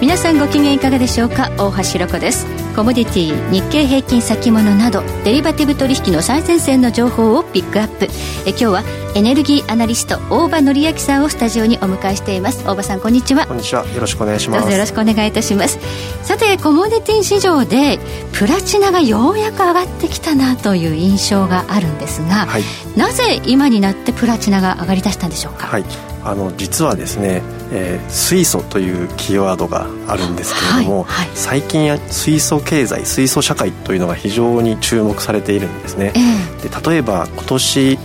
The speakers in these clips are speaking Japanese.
皆さんご機嫌いかがでしょうか？大橋ろ子です。コモディティ日経平均先物などデリバティブ取引の最前線の情報をピックアップ。え今日はエネルギーアナリスト大場紀明さんをスタジオにお迎えしています。大場さんこんにちは。こんにちは。よろしくお願いします。どうぞよろしくお願いいたします。さてコモディティ市場でプラチナがようやく上がってきたなという印象があるんですが、はい、なぜ今になってプラチナが上がりだしたんでしょうか？はいあの実はですね、えー、水素というキーワードがあるんですけれども、はいはい、最近水素経済水素社会というのが非常に注目されているんですね、えー、で例えば今年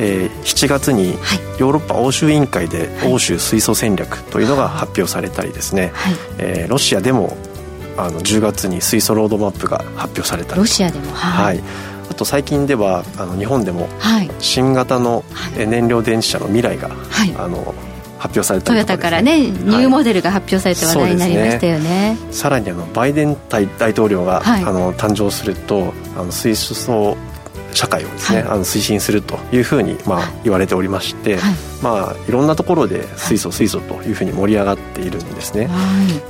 えー、7月にヨーロッパ欧州委員会で欧州水素戦略というのが発表されたりですね、はい、えー、ロシアでもあの10月に水素ロードマップが発表されたり。ロシアでもはい、あと最近ではあの日本でも新型の燃料電池車の未来が、はい、あの発表されたね、トヨタからねニューモデルが発表されて話題になりましたよね。ね、さらにあのバイデン大統領が、はい、あの誕生するとあの水素社会をですね、はい、あの推進するというふうにまあ言われておりまして、はい。まあ、いろんなところで水素水素というふうに盛り上がっているんですね。は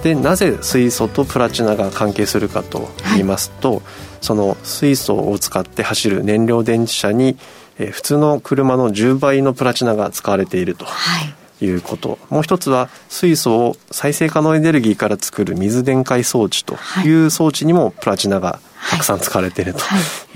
い、でなぜ水素とプラチナが関係するかと言いますと、はい、その水素を使って走る燃料電池車に、えー、普通の車の10倍のプラチナが使われていると。はい。いうこと。もう一つは水素を再生可能エネルギーから作る水電解装置という装置にもプラチナがたくさん使われていると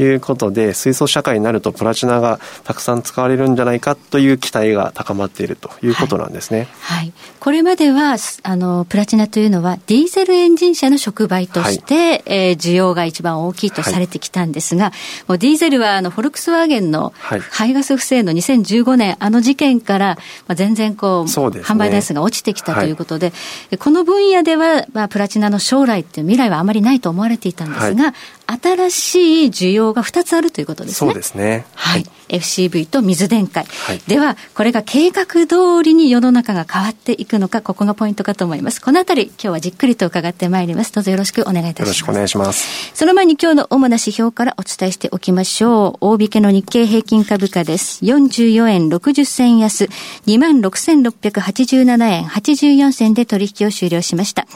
い。うことで、はい、水素社会になるとプラチナがたくさん使われるんじゃないかという期待が高まっているということなんですね。はい、はい、これまではあのプラチナというのはディーゼルエンジン車の触媒として、はい、えー、需要が一番大きいとされてきたんですが、もうディーゼルはあのフォルクスワーゲンの排ガス不正の2015年あの事件から、まあ、全然こう、ね、販売台数が落ちてきたということで、この分野では、まあ、プラチナの将来っていう未来はあまりないと思われていたんですが、新しい需要が2つあるということですね。そうですね。はい。FCV と水電解。はい、では、これが計画通りに世の中が変わっていくのか、ここがポイントかと思います。このあたり、今日はじっくりと伺ってまいります。どうぞよろしくお願いいたします。よろしくお願いします。その前に今日の主な指標からお伝えしておきましょう。大引けの日経平均株価です。44円60銭安、26,687円84銭で取引を終了しました。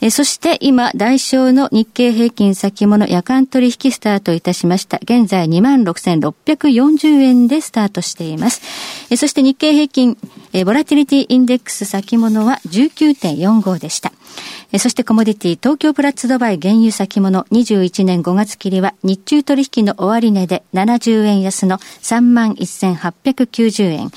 えそして今、代償の日経平均先物夜間取引スタートいたしました。現在26,640円でスタートしています。えそして日経平均、えボラティリティインデックス先物は19.45でした。そしてコモディティ東京プラッツドバイ原油先物21年5月切りは日中取引の終値で70円安の31,890円。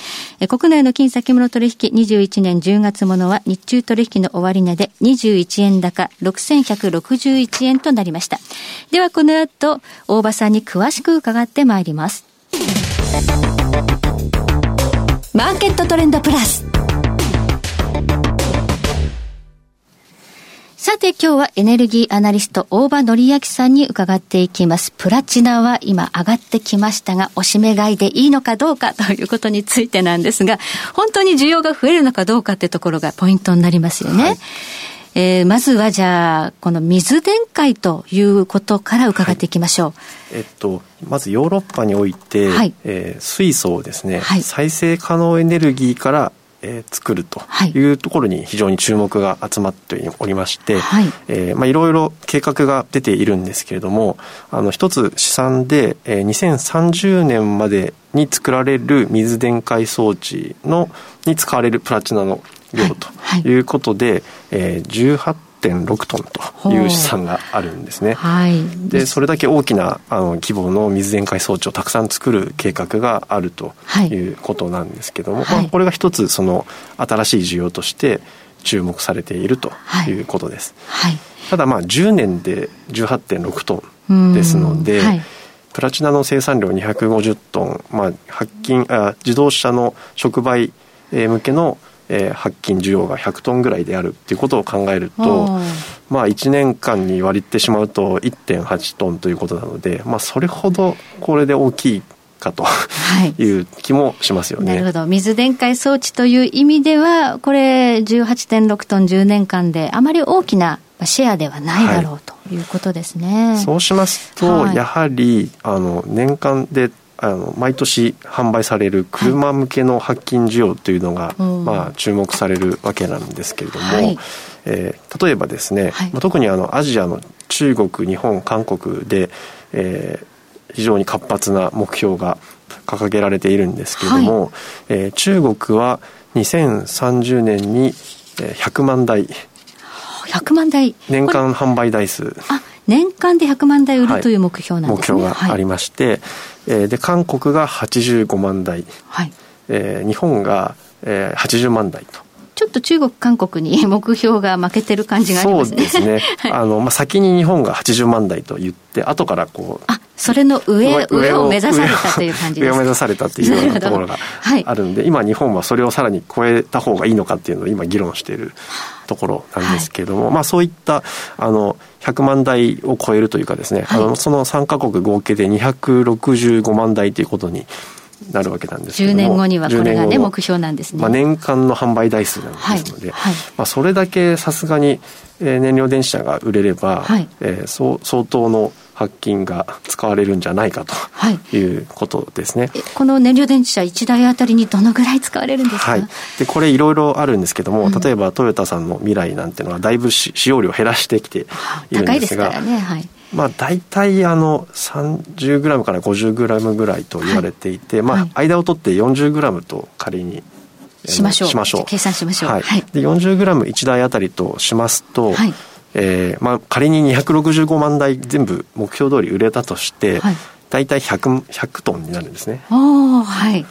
国内の金先物取引21年10月ものは日中取引の終値で21円高6161円となりました。ではこの後、大場さんに詳しく伺ってまいります。マーケットトレンドプラス。さて今日はエネルギーアナリスト大場紀明さんに伺っていきます。プラチナは今上がってきましたが、おしめ買いでいいのかどうかということについてなんですが、本当に需要が増えるのかどうかってところがポイントになりますよね。はいえー、まずはじゃあ、この水電解ということから伺っていきましょう。はい、えっと、まずヨーロッパにおいて、はい、えー、水素をですね、はい、再生可能エネルギーからえー、作るとい。うところに非常に注目が集まっておりまして、はい。えーまあ、いろいろ計画が出ているんですけれどもあの一つ試算で、えー、2030年までに作られる水電解装置のに使われるプラチナの量とい。うことで、はいはい、えー、18 1.6トンという試算があるんですね。はい、でそれだけ大きなあの規模の水電解装置をたくさん作る計画があるとい。うことなんですけども、はい、まあ、これが一つその新しい需要として注目されているとい。うことです。はい、ただまあ10年で18.6トンですので、プラチナの生産量250トン、まあ、発金あ自動車の触媒向けのえー、発金需要が100トンぐらいであるっていうことを考えると、まあ、1年間に割ってしまうと1.8トンということなので、まあ、それほどこれで大きいかと いう気もしますよね。なるほど。水電解装置という意味では、これ18.6トン10年間であまり大きなシェアではないだろうということですね。そうしますと、やはりあの年間であの毎年販売される車向けの白金需要というのが、はい、まあ、注目されるわけなんですけれども、はい、えー、例えばですね、はい、まあ、特にあのアジアの中国日本韓国で、えー、非常に活発な目標が掲げられているんですけれども、はい、えー、中国は2030年に100万台。100万台。年間販売台数。あ年間で100万台売るという目標なんですね、目標がありまして、はい、えー、で韓国が85万台、はい。えー、日本が、えー、80万台とっと中国、韓国に目標が負けてる感じがありますね。そうですね。あの、まあ、先に日本が80万台と言って、後からこう。あ、それの上、上を目指されたという感じです上を目指されたっていうようなところがあるんで、はい、今日本はそれをさらに超えた方がいいのかっていうのを今議論しているところなんですけれども、はい、まあそういった、あの、100万台を超えるというかですね、はい、あの、その3カ国合計で265万台ということになるわけなんですけども10年後にはこれがね目標なんですね、まあ、年間の販売台数なんですので、はいはい、まあ、それだけさすがに、えー、燃料電池車が売れれば、はい、えー、そう相当の発金が使われるんじゃないかとい。うことですね、この燃料電池車1台あたりにどのぐらい使われるんですか、はい、でこれいろいろあるんですけども、うん、例えばトヨタさんの未来なんていうのはだいぶ使用量減らしてきているんですが高いですからね、はいまあ、大体あの 30g から 50g ぐらいと言われていて、はい、まあ、間を取って 40g と仮にしましょう。しましょう。計算しましょう、はい。はい、で 40g1 台あたりとしますと、はい。えーまあ、仮に265万台全部目標通り売れたとして、はい、大体 100, 100トンになるんですね。あはい。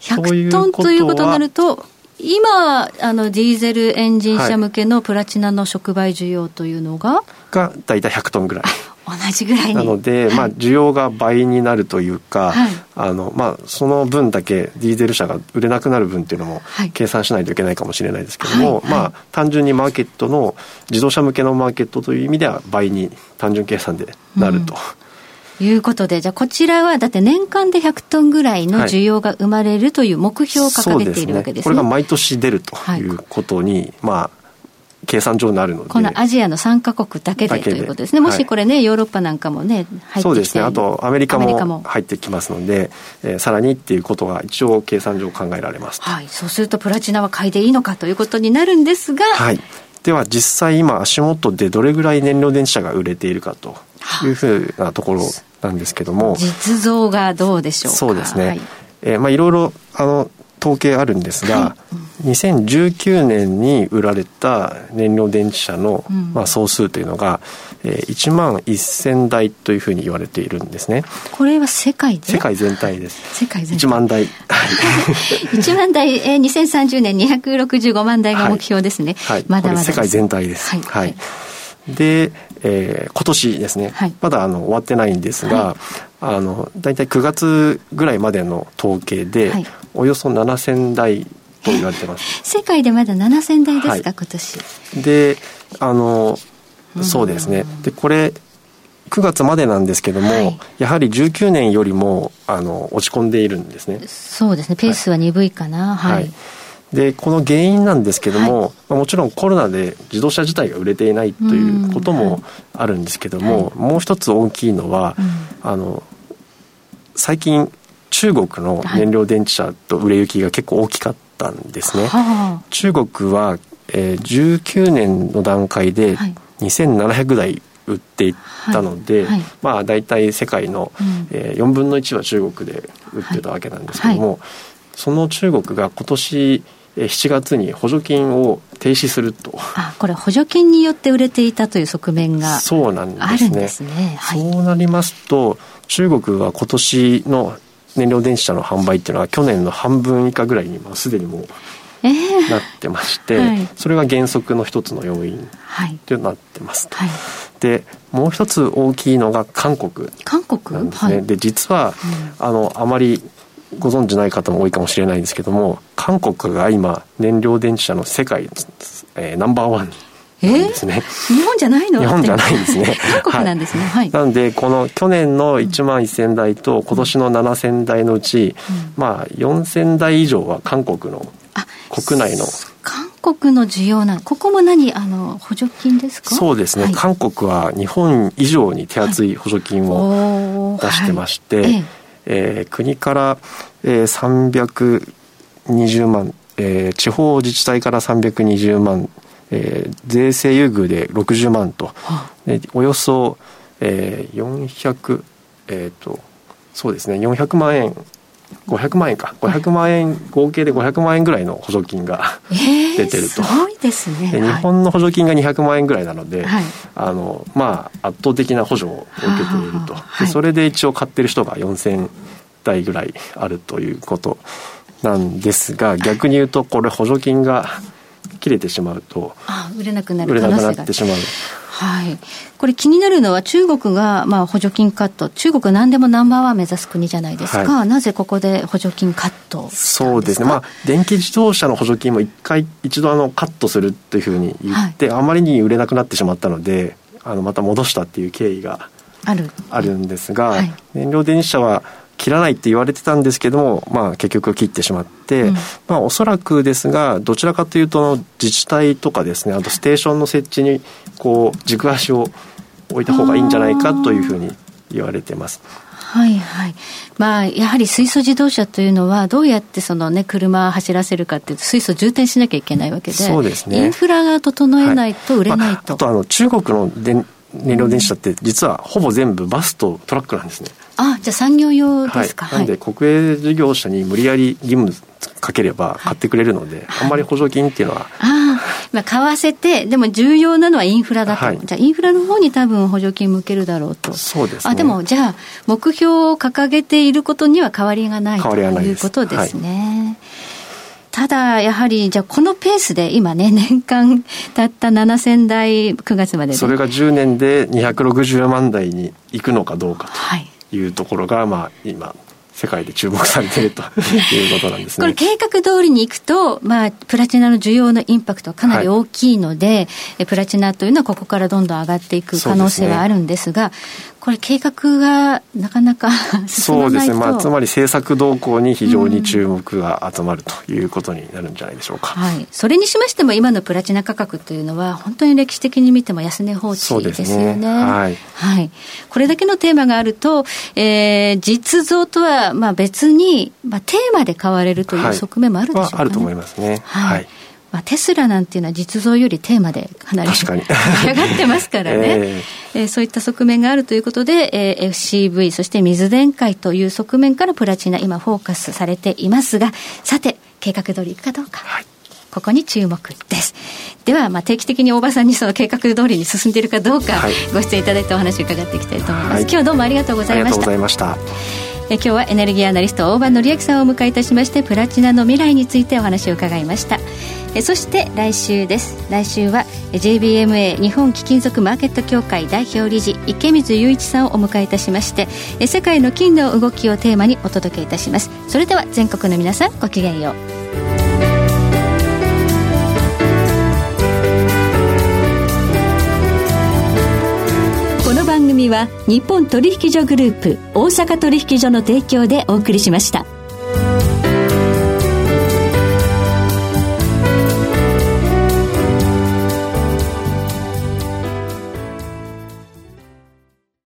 100トンということになると今あのディーゼルエンジン車向けのプラチナの触媒需要というのが、はい、が大体100トンぐらい。同じぐらいなので、まあ、需要が倍になるというか、はい、あのまあ、その分だけディーゼル車が売れなくなる分っていうのも計算しないといけないかもしれないですけども、はい、まあ、単純にマーケットの自動車向けのマーケットという意味では倍に単純計算でなると。うん、いうことで、じゃあこちらはだって年間で100トンぐらいの需要が生まれるという目標を掲げているわけですね。これが毎年出るということに、まあ、計算上になるので。このアジアの3か国だけでということですね。もしこれね、はい、ヨーロッパなんかもね入ってきて。そうですね。あとアメリカも入ってきますので、えー、さらにっていうことが一応計算上考えられますはい。そうするとプラチナは買いでいいのかということになるんですが。はい。では実際今足元でどれぐらい燃料電池車が売れているかというふうなところなんですけども。実像がどうでしょうかそうですね、はいえーまあ、いろいろあの統計あるんですが、はい、2019年に売られた燃料電池車の、うん、まあ、総数というのが、えー、1万1000台というふうに言われているんですね。これは世界で？世界全体です。世界全体。1万台。1万台、えー、2030年265万台が目標ですね、はい、まだまだ。世界全体です。はい、はい。で、えー、今年ですね、はい、まだあの終わってないんですが、はい、あの大体9月ぐらいまでの統計で、はい、およそ7000台と言われてます。世界でまだ7000台ですか、今年。で、あの、そうですね。で、これ、9月までなんですけども、はい、やはり19年よりもあの落ち込んでいるんですね。そうですね。ペースは鈍いかな。はい。はい、でこの原因なんですけども、はい、まあ、もちろんコロナで自動車自体が売れていないということもあるんですけども、もう一つ大きいのは、あの最近中国の燃料電池車と売れ行きが結構大きかったんですね。はい、中国は、えー、19年の段階で2700台売っていったので、はい。はい、まあ大体世界の、うん、えー、4分の1は中国で売ってたわけなんですけども、その中国が今年7月に補助金を停止すると。あこれ補助金によって売れていたという側面がそうなんですね。ですね、はい、そうなりますと中国は今年の燃料電池車の販売っていうのは去年の半分以下ぐらいにすでにもうなってまして、えー はい、それが減速の一つの要因となってます、はい、でもう一つ大きいのが韓国。なんですね、はい、で実は、うん、あのあまりご存知ない方も多いかもしれないんですけども韓国が今燃料電池車の世界、えー、ナンバーワンですね、えー、日本じゃないの？日本じゃないんですね。韓国なんですね、はい、なんでこの去年の1万1000台と今年の7000台のうち、うん、まあ4000台以上は韓国の国内の韓国の需要なここも何あの補助金ですか？そうですね、はい、韓国は日本以上に手厚い補助金を出してまして、はい、えええー、国から、えー、320万、えー、地方自治体から320万、えー、税制優遇で60万と、でおよそ、えー、400えっ、ー、とそうですね400万円。500万円か。500万円合計で500万円ぐらいの補助金が、出てると、すごいですね。日本の補助金が200万円ぐらいなので、はい、あのまあ圧倒的な補助を受けていると、でそれで一応買ってる人が4000台ぐらいあるということなんですが逆に言うとこれ補助金が切れてしまうと売れなくなる売れなくなってしまう。はい、これ気になるのは中国がまあ補助金カット。中国何でもナンバーワン目指す国じゃないですか、はい、なぜここで補助金カットそうですね。まあ電気自動車の補助金も一回一度あのカットするっていうふうに言って、はい、あまりに売れなくなってしまったのであのまた戻したっていう経緯がある。あるんですが、はい、燃料電池車は切らないって言われてたんですけども、まあ、結局切ってしまって、うん、まあ、おそらくですがどちらかというと自治体とかですねあとステーションの設置にこう軸足を置いた方がいいんじゃないかというふうに言われてます。はいはい。まあ、やはり水素自動車というのは、どうやってそのね、車を走らせるかっていうと、水素充填しなきゃいけないわけで、そうですね。インフラが整えないと売れないと。はいまあ、あと、あの、中国の電燃料電池車って実はほぼ全部バスとトラックなんですね。あじゃあ産業用ですか？はい、なんで国営事業者に無理やり義務かければ買ってくれるので、はい、あんまり補助金っていうのは。あまあ、買わせて、でも重要なのはインフラだと、はい、じゃあインフラの方に多分補助金向けるだろうと。そうです、ね、あでもじゃあ、目標を掲げていることには変わりがないということですね。ただ、やはり、じゃあ、このペースで今ね、年間たった7000台、9月まで、それが10年で260万台にいくのかどうかとい。うところが、まあ、今、世界で注目されていると いうことなんですね。これ計画通りにいくと、まあ、プラチナの需要のインパクトはかなり大きいので、はい、プラチナというのはここからどんどん上がっていく可能性はあるんですが、これ計画がなかなか そうですね、まあ、つまり政策動向に非常に注目が集まるということになるんじゃないでしょうか、はい、それにしましても今のプラチナ価格というのは本当に歴史的に見ても安値放置ですよね、ね、はい、はい、これだけのテーマがあると、えー、実像とはまあ別に、まあ、テーマで買われるという側面もあるでしょうか、ね、あると思いますね。はい、まあ、テスラなんていうのは実像よりテーマでかなり 上がってますからね、えー、えー、そういった側面があるということで、えー、FCV そして水電解という側面からプラチナ今フォーカスされていますがさて計画通りいくかどうか、はい、ここに注目です。では、まあ、定期的に大場さんにその計画通りに進んでいるかどうか、はい、ご出演いただいてお話を伺っていきたいと思います、はい、今日はどうもありがとうございましたえ今日はエネルギーアナリスト大場紀明さんをお迎えいたしましてプラチナの未来についてお話を伺いました。えそして来週です。来週は JBMA 日本貴金属マーケット協会代表理事池水雄一さんをお迎えいたしましてえ世界の金の動きをテーマにお届けいたします。それでは全国の皆さんごきげんよう。組は日本取引所グループ大阪取引所の提供でお送りしました。